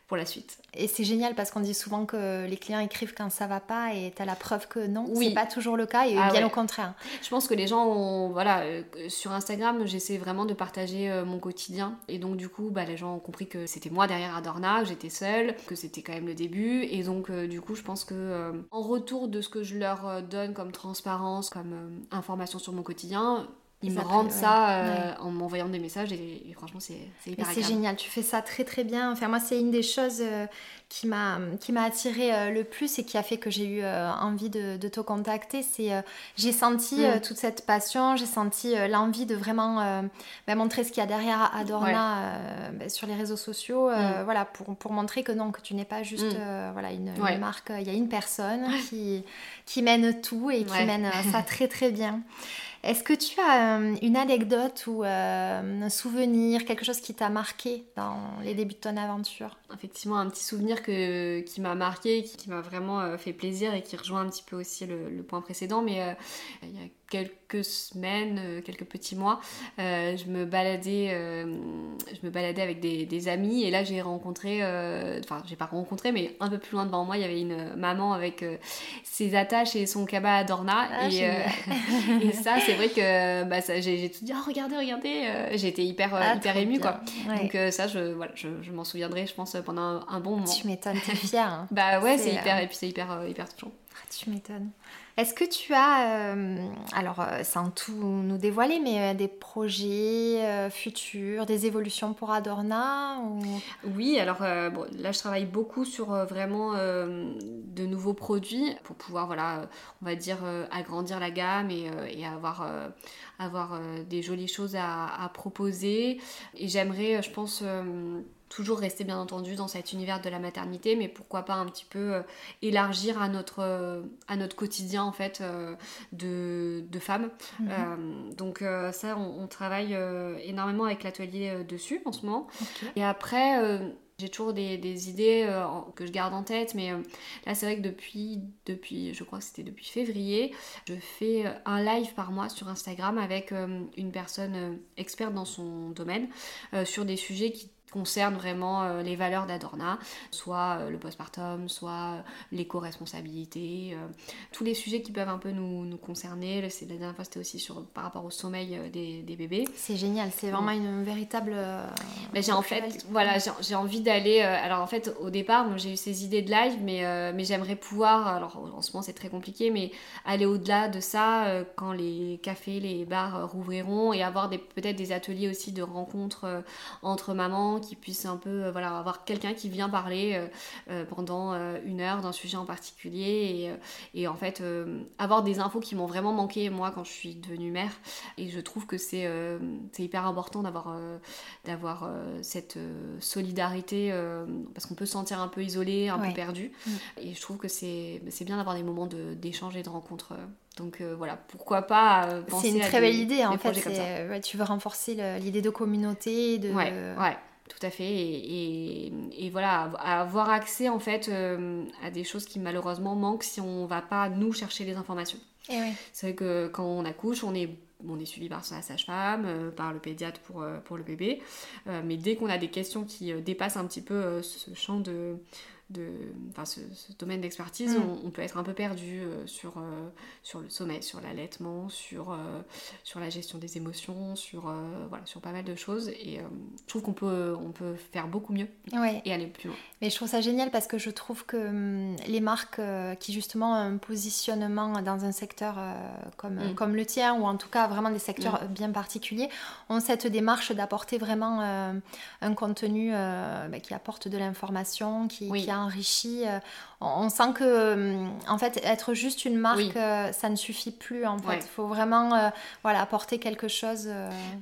[SPEAKER 2] pour la suite.
[SPEAKER 1] Et c'est génial parce qu'on dit souvent que les clients écrivent quand ça va pas et tu as la preuve que non, oui. c'est pas toujours le cas et ah bien au contraire.
[SPEAKER 2] Je pense que les gens ont, voilà, euh, sur Instagram, j'essaie vraiment de partager mon quotidien et donc du coup, bah, les gens ont compris que c'était moi derrière Adorna, que j'étais seule, que c'était quand même le début et donc du coup, je pense que en retour de ce que je leur donne comme transparence, comme information sur mon quotidien, ils me rendent ça euh, en m'envoyant des messages et, franchement c'est hyper
[SPEAKER 1] C'est génial, tu fais ça très très bien. Enfin moi c'est une des choses euh, qui m'a qui m'a attiré euh, le plus et qui a fait que j'ai eu envie de, de, te contacter. C'est j'ai senti mm. toute cette passion, j'ai senti l'envie de vraiment bah, montrer ce qu'il y a derrière Adorna bah, sur les réseaux sociaux, mm. voilà pour, pour, montrer que non que tu n'es pas juste mm. voilà une, une marque, il y a une personne qui qui mène tout et qui mène ça (laughs) très très bien. Est-ce que tu as euh, une anecdote ou euh, un souvenir, quelque chose qui t'a marqué dans les débuts de ton aventure?
[SPEAKER 2] Effectivement, un petit souvenir qui m'a marqué, qui, m'a vraiment euh, fait plaisir et qui rejoint un petit peu aussi le, point précédent, mais il y a quelques semaines, euh, quelques petits mois, euh, je me baladais, euh, je me baladais avec des, amis et là j'ai rencontré, enfin j'ai pas rencontré, mais un peu plus loin devant moi, il y avait une maman avec ses attaches et son cabas à Dorna ah, (laughs) et, ça c'est vrai que bah, j'ai tout dit, oh, regardez, regardez, j'ai été hyper, ah, hyper émue quoi. Donc ça je, voilà, je, m'en souviendrai je pense pendant un, bon moment.
[SPEAKER 1] Tu m'étonnes, t'es fière. Hein. (laughs)
[SPEAKER 2] bah ouais, c'est hyper, et puis c'est hyper, hyper touchant.
[SPEAKER 1] Ah, tu m'étonnes. Est-ce que tu as, euh, alors euh, sans tout nous dévoiler, mais euh, des projets futurs, des évolutions pour Adorna
[SPEAKER 2] Oui, alors là je travaille beaucoup sur vraiment de nouveaux produits pour pouvoir, voilà, on va dire, agrandir la gamme et, avoir, des jolies choses à proposer. Et j'aimerais, je pense toujours rester bien entendu dans cet univers de la maternité, mais pourquoi pas un petit peu élargir à notre, à notre quotidien en fait de, de, femmes. Mhm. donc ça, on, travaille énormément avec l'atelier dessus en ce moment. Et après, j'ai toujours des, idées euh, que je garde en tête, mais euh, là c'est vrai que depuis, depuis, je crois que c'était depuis février, je fais euh, un live par mois sur Instagram avec une personne experte dans son domaine sur des sujets qui concerne vraiment euh, les valeurs d'Adorna, soit euh, le postpartum, soit euh, l'éco-responsabilité, tous les sujets qui peuvent un peu nous, nous concerner. La dernière fois, c'était aussi sur, par rapport au sommeil des, des bébés.
[SPEAKER 1] C'est génial, c'est vraiment une véritable.
[SPEAKER 2] Mais j'ai en fait, voilà, j'ai envie d'aller. alors en fait, au départ, j'ai eu ces idées de live, mais, mais j'aimerais pouvoir, alors en ce moment c'est très compliqué, mais aller au-delà de ça quand les cafés, les bars rouvriront et avoir peut-être des ateliers aussi de rencontres entre mamans qui puisse un peu euh, voilà, avoir quelqu'un qui vient parler euh, euh, pendant une heure d'un sujet en particulier et, et en fait avoir des infos qui m'ont vraiment manqué moi quand je suis devenue mère et je trouve que c'est hyper important d'avoir d'avoir cette solidarité parce qu'on peut se sentir un peu isolé, un peu perdu mm. et je trouve que c'est bien d'avoir des moments d'échange et de rencontre donc voilà, pourquoi pas penser
[SPEAKER 1] C'est une très belle idée en fait. tu veux renforcer l'idée de communauté, de...
[SPEAKER 2] Ouais, ouais. Tout à fait. Et, et, voilà, avoir accès en fait euh, à des choses qui malheureusement manquent si on va pas nous chercher les informations.
[SPEAKER 1] Eh
[SPEAKER 2] C'est vrai que quand on accouche, on est, on est suivi par la sage-femme, euh, par le pédiatre pour, euh, pour le bébé. mais dès qu'on a des questions qui dépassent un petit peu ce champ de, de enfin, ce, domaine d'expertise, mm. on, peut être un peu perdu euh, sur, euh, sur le sommeil, sur l'allaitement, sur, euh, sur la gestion des émotions, sur, voilà, sur pas mal de choses. Et je trouve qu'on peut, on peut faire beaucoup mieux et aller plus loin.
[SPEAKER 1] Mais je trouve ça génial parce que je trouve que hum, les marques qui justement ont un positionnement dans un secteur comme, mm. comme le tien, ou en tout cas vraiment des secteurs mm. bien particuliers, ont cette démarche d'apporter vraiment un contenu bah, qui apporte de l'information, qui, qui enrichi. Euh, on sent que, euh, en fait, être juste une marque, euh, ça ne suffit plus. En fait, il faut vraiment, voilà, apporter quelque chose.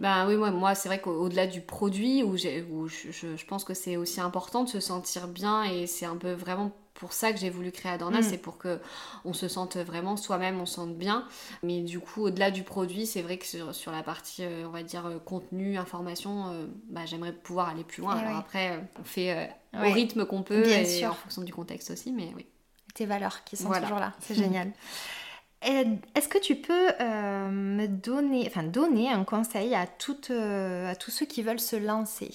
[SPEAKER 2] Ben oui, moi, moi c'est vrai qu'au-delà du produit, où, où je, je, pense que c'est aussi important de se sentir bien et c'est un peu vraiment pour ça que j'ai voulu créer Adorna, mm. c'est pour que on se sente vraiment soi-même, on se sente bien. Mais du coup, au-delà du produit, c'est vrai que sur, la partie, on va dire, contenu, information, bah, j'aimerais pouvoir aller plus loin. Alors après, on fait au rythme qu'on peut et en fonction du contexte aussi, mais oui.
[SPEAKER 1] Tes valeurs qui sont toujours là, c'est (laughs) génial. Est-ce que tu peux euh, me donner, enfin donner un conseil à, toutes, euh, à tous ceux qui veulent se lancer?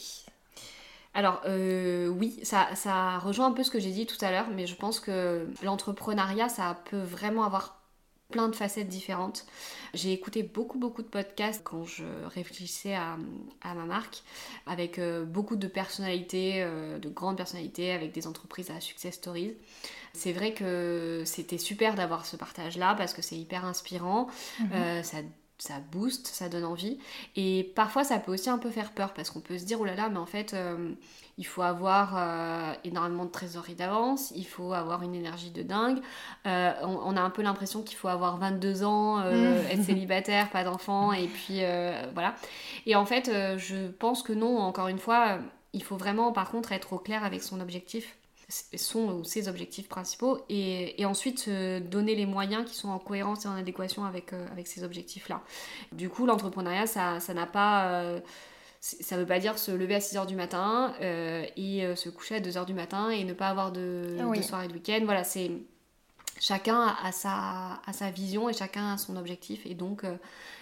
[SPEAKER 2] Alors euh, oui, ça, ça rejoint un peu ce que j'ai dit tout à l'heure, mais je pense que l'entrepreneuriat, ça peut vraiment avoir plein de facettes différentes. J'ai écouté beaucoup beaucoup de podcasts quand je réfléchissais à, ma marque, avec euh, beaucoup de personnalités, euh, de grandes personnalités, avec des entreprises à success stories. C'est vrai que c'était super d'avoir ce partage-là parce que c'est hyper inspirant, mhm. euh, ça ça booste, ça donne envie. Et parfois, ça peut aussi un peu faire peur parce qu'on peut se dire, oh là là, mais en fait, il faut avoir euh, énormément de trésorerie d'avance, il faut avoir une énergie de dingue. Euh, on, a un peu l'impression qu'il faut avoir 22 ans, euh, mm. être célibataire, pas d'enfant, et puis voilà. Et en fait, je pense que non, encore une fois, il faut vraiment par contre être au clair avec son objectif son ou ses objectifs principaux et, ensuite se donner les moyens qui sont en cohérence et en adéquation avec, avec ces objectifs-là. Du coup, l'entrepreneuriat, ça n'a pas ça veut pas dire se lever à 6h du matin euh, et euh, se coucher à 2h du matin et ne pas avoir de, de soirée de week-end. Voilà, c'est chacun a sa, a sa vision et chacun a son objectif et donc euh,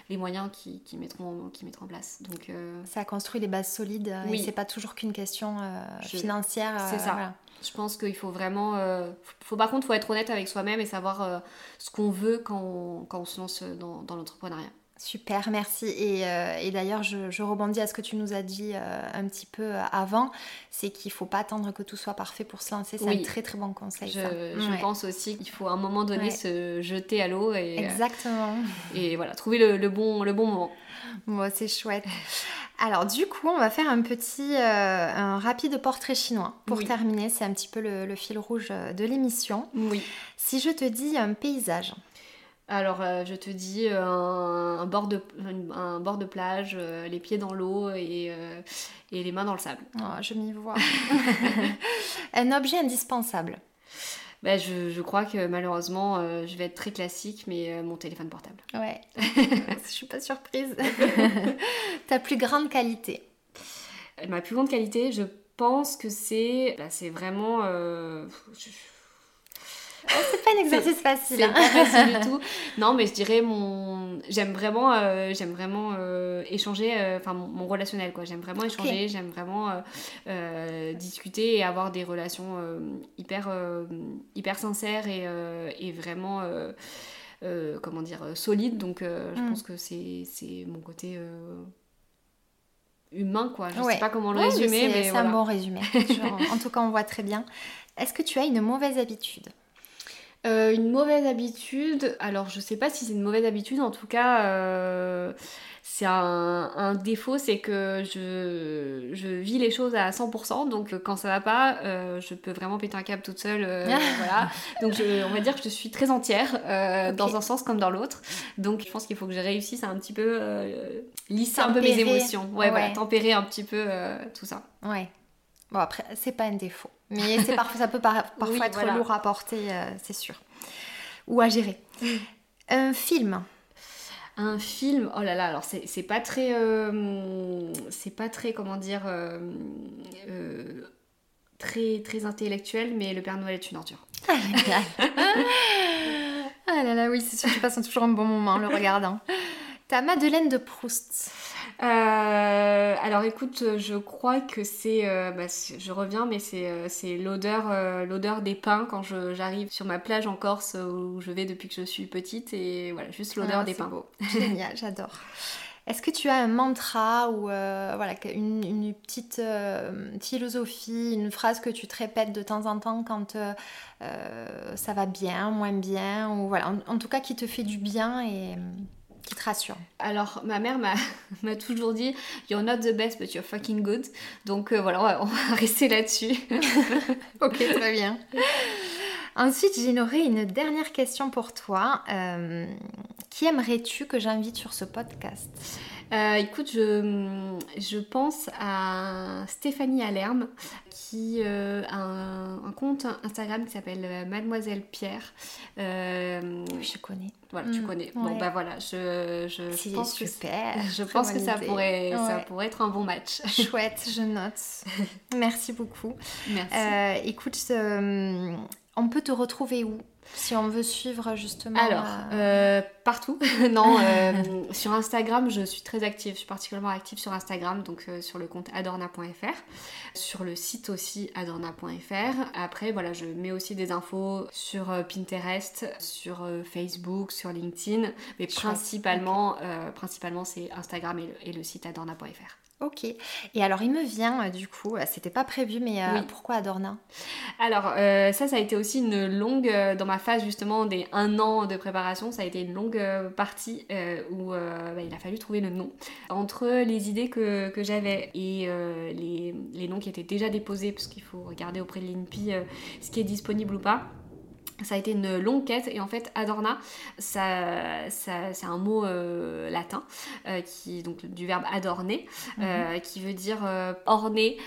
[SPEAKER 2] les moyens qui, qui, mettront, qui mettront en place. Donc,
[SPEAKER 1] Ça construit les bases solides oui. et c'est pas toujours qu'une question financière.
[SPEAKER 2] C'est ça. Je pense qu'il faut vraiment. faut, par contre, il faut être honnête avec soi-même et savoir ce qu'on veut quand on, quand on se lance dans, dans l'entrepreneuriat.
[SPEAKER 1] Super, merci. Et, euh, d'ailleurs, je, rebondis à ce que tu nous as dit euh, un petit peu euh, avant, c'est qu'il ne faut pas attendre que tout soit parfait pour se lancer. C'est un très très bon conseil.
[SPEAKER 2] Je, pense aussi qu'il faut à un moment donné se jeter à l'eau et
[SPEAKER 1] exactement.
[SPEAKER 2] et voilà, trouver le, bon le bon moment.
[SPEAKER 1] Bon, c'est chouette. Alors du coup, on va faire un petit, un rapide portrait chinois pour terminer. C'est un petit peu le, le fil rouge de l'émission.
[SPEAKER 2] Oui.
[SPEAKER 1] Si je te dis un paysage.
[SPEAKER 2] Alors, euh, je te dis euh, un, bord de, un, bord de plage, les pieds dans l'eau et, et, les mains dans le sable.
[SPEAKER 1] Oh, je m'y vois. (laughs) un objet indispensable.
[SPEAKER 2] Bah, je, je, crois que malheureusement, je vais être très classique, mais mon téléphone portable.
[SPEAKER 1] Ouais, (laughs) (laughs) je suis pas surprise. Ta plus grande qualité?
[SPEAKER 2] Ma plus grande qualité, je pense que c'est bah, c'est vraiment euh,
[SPEAKER 1] c'est pas un exercice facile.
[SPEAKER 2] C'est hein. pas facile du (laughs) tout. Non, mais je dirais mon. J'aime vraiment, euh, j'aime vraiment euh, échanger, enfin mon, relationnel quoi. J'aime vraiment échanger, j'aime vraiment discuter et avoir des relations hyper, hyper sincères et, et vraiment, comment dire, solides. Donc je mm. pense que c'est mon côté humain, quoi. Je sais pas comment le résumer, mais
[SPEAKER 1] c'est un bon résumé. en, tout cas, on voit très bien. Est-ce que tu as une mauvaise habitude?
[SPEAKER 2] Euh, une mauvaise habitude, alors je sais pas si c'est une mauvaise habitude, en tout cas, euh, c'est un, défaut, c'est que je, je, vis les choses à 100%, donc quand ça va pas, euh, je peux vraiment péter un câble toute seule, (laughs) voilà. Donc on va dire que je suis très entière, dans un sens comme dans l'autre. Donc je pense qu'il faut que je réussisse à un petit peu lisser un peu mes émotions, ouais, Voilà, tempérer un petit peu tout ça.
[SPEAKER 1] Ouais. Bon après, c'est pas un défaut, mais c'est (laughs) parfois ça peut parfois être lourd à porter, c'est sûr, ou à gérer. (laughs) Un film
[SPEAKER 2] un film, oh là là, alors c'est pas très. Euh, c'est pas très, comment dire. Euh, euh, très, très intellectuel, mais Le Père Noël est une ordure. (laughs)
[SPEAKER 1] ah là là, oui, c'est sûr, tu passes toujours un bon moment en le regardant. Ta Madeleine de Proust.
[SPEAKER 2] Euh, alors écoute, je crois que c'est, euh, bah, je reviens, mais c'est, euh, c'est l'odeur, l'odeur des pins quand j'arrive sur ma plage en Corse où je vais depuis que je suis petite et voilà, juste l'odeur ah, des pins. Beau. (laughs)
[SPEAKER 1] Génial, j'adore. Est-ce que tu as un mantra ou voilà, une, une petite philosophie, une phrase que tu te répètes de temps en temps quand ça va bien, moins bien, ou voilà, en, tout cas qui te fait du bien et qui te rassure
[SPEAKER 2] Alors, ma mère (laughs) m'a toujours dit You're not the best, but you're fucking good. Donc euh, voilà, on va, (laughs) rester là-dessus. (laughs)
[SPEAKER 1] ok, très bien. Ensuite, j'aurais une dernière question pour toi. Euh, qui aimerais-tu que j'invite sur ce podcast?
[SPEAKER 2] Euh, écoute, je, je, pense à Stéphanie Alerme qui euh, a un, compte Instagram qui s'appelle Mademoiselle Pierre.
[SPEAKER 1] je connais.
[SPEAKER 2] Voilà, tu mm. connais. Bon, bah voilà, je, je, pense
[SPEAKER 1] super.
[SPEAKER 2] Que, je pense que ça pourrait, ça pourrait être un bon match.
[SPEAKER 1] Chouette, je note. (laughs) Merci beaucoup.
[SPEAKER 2] Merci.
[SPEAKER 1] écoute, on peut te retrouver où si on veut suivre justement.
[SPEAKER 2] Alors, euh, partout. (laughs) (laughs) non, euh, (laughs) sur Instagram, je suis très active. Je suis particulièrement active sur Instagram, donc euh, sur le compte adorna.fr. Sur le site aussi adorna.fr. Après, voilà, je mets aussi des infos sur Pinterest, sur Facebook, sur LinkedIn. Mais principalement, principalement c'est Instagram et le, et le site adorna.fr.
[SPEAKER 1] Ok. Et alors, il me vient, euh, du coup, euh, c'était pas prévu, mais euh, pourquoi Adorna?
[SPEAKER 2] Alors, ça, ça a été aussi une longue, dans ma phase justement des un an de préparation, ça a été une longue partie où bah, il a fallu trouver le nom. Entre les idées que, que j'avais et les, les, noms qui étaient déjà déposés, parce qu'il faut regarder auprès de l'INPI ce qui est disponible ou pas ça a été une longue quête et en fait Adorna, ça, ça c'est un mot euh, latin euh, qui donc du verbe adorner, euh, mhm. qui veut dire orner,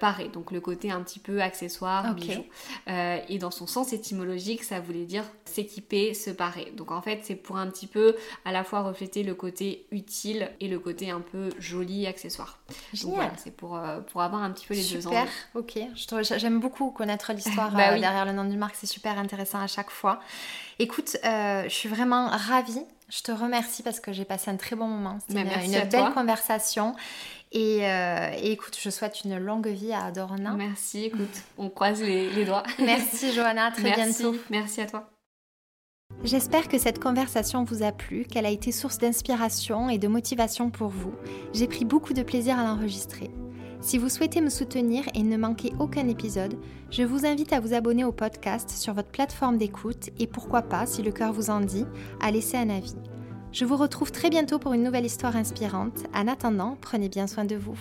[SPEAKER 2] parer, donc le côté un petit peu accessoire, bijou. et dans son sens étymologique, ça voulait dire s'équiper, se parer. Donc en fait, c'est pour un petit peu à la fois refléter le côté utile et le côté un peu joli accessoire. Donc voilà, c'est pour, pour avoir un petit peu les deux
[SPEAKER 1] Super, ok. J'aime beaucoup connaître l'histoire (laughs) bah derrière le nom du marque, c'est super intéressant à chaque fois. Écoute, euh, je suis vraiment ravie. Je te remercie parce que j'ai passé un très bon moment. C'était une, belle conversation. Euh, et, écoute, je souhaite une longue vie à Adorna.
[SPEAKER 2] Merci, écoute, on croise les, doigts. (laughs)
[SPEAKER 1] Merci Johanna, très bientôt.
[SPEAKER 2] Merci à toi.
[SPEAKER 1] J'espère que cette conversation vous a plu, qu'elle a été source d'inspiration et de motivation pour vous. J'ai pris beaucoup de plaisir à l'enregistrer. Si vous souhaitez me soutenir et ne manquer aucun épisode, je vous invite à vous abonner au podcast sur votre plateforme d'écoute et pourquoi pas, si le cœur vous en dit, à laisser un avis. Je vous retrouve très bientôt pour une nouvelle histoire inspirante. En attendant, prenez bien soin de vous.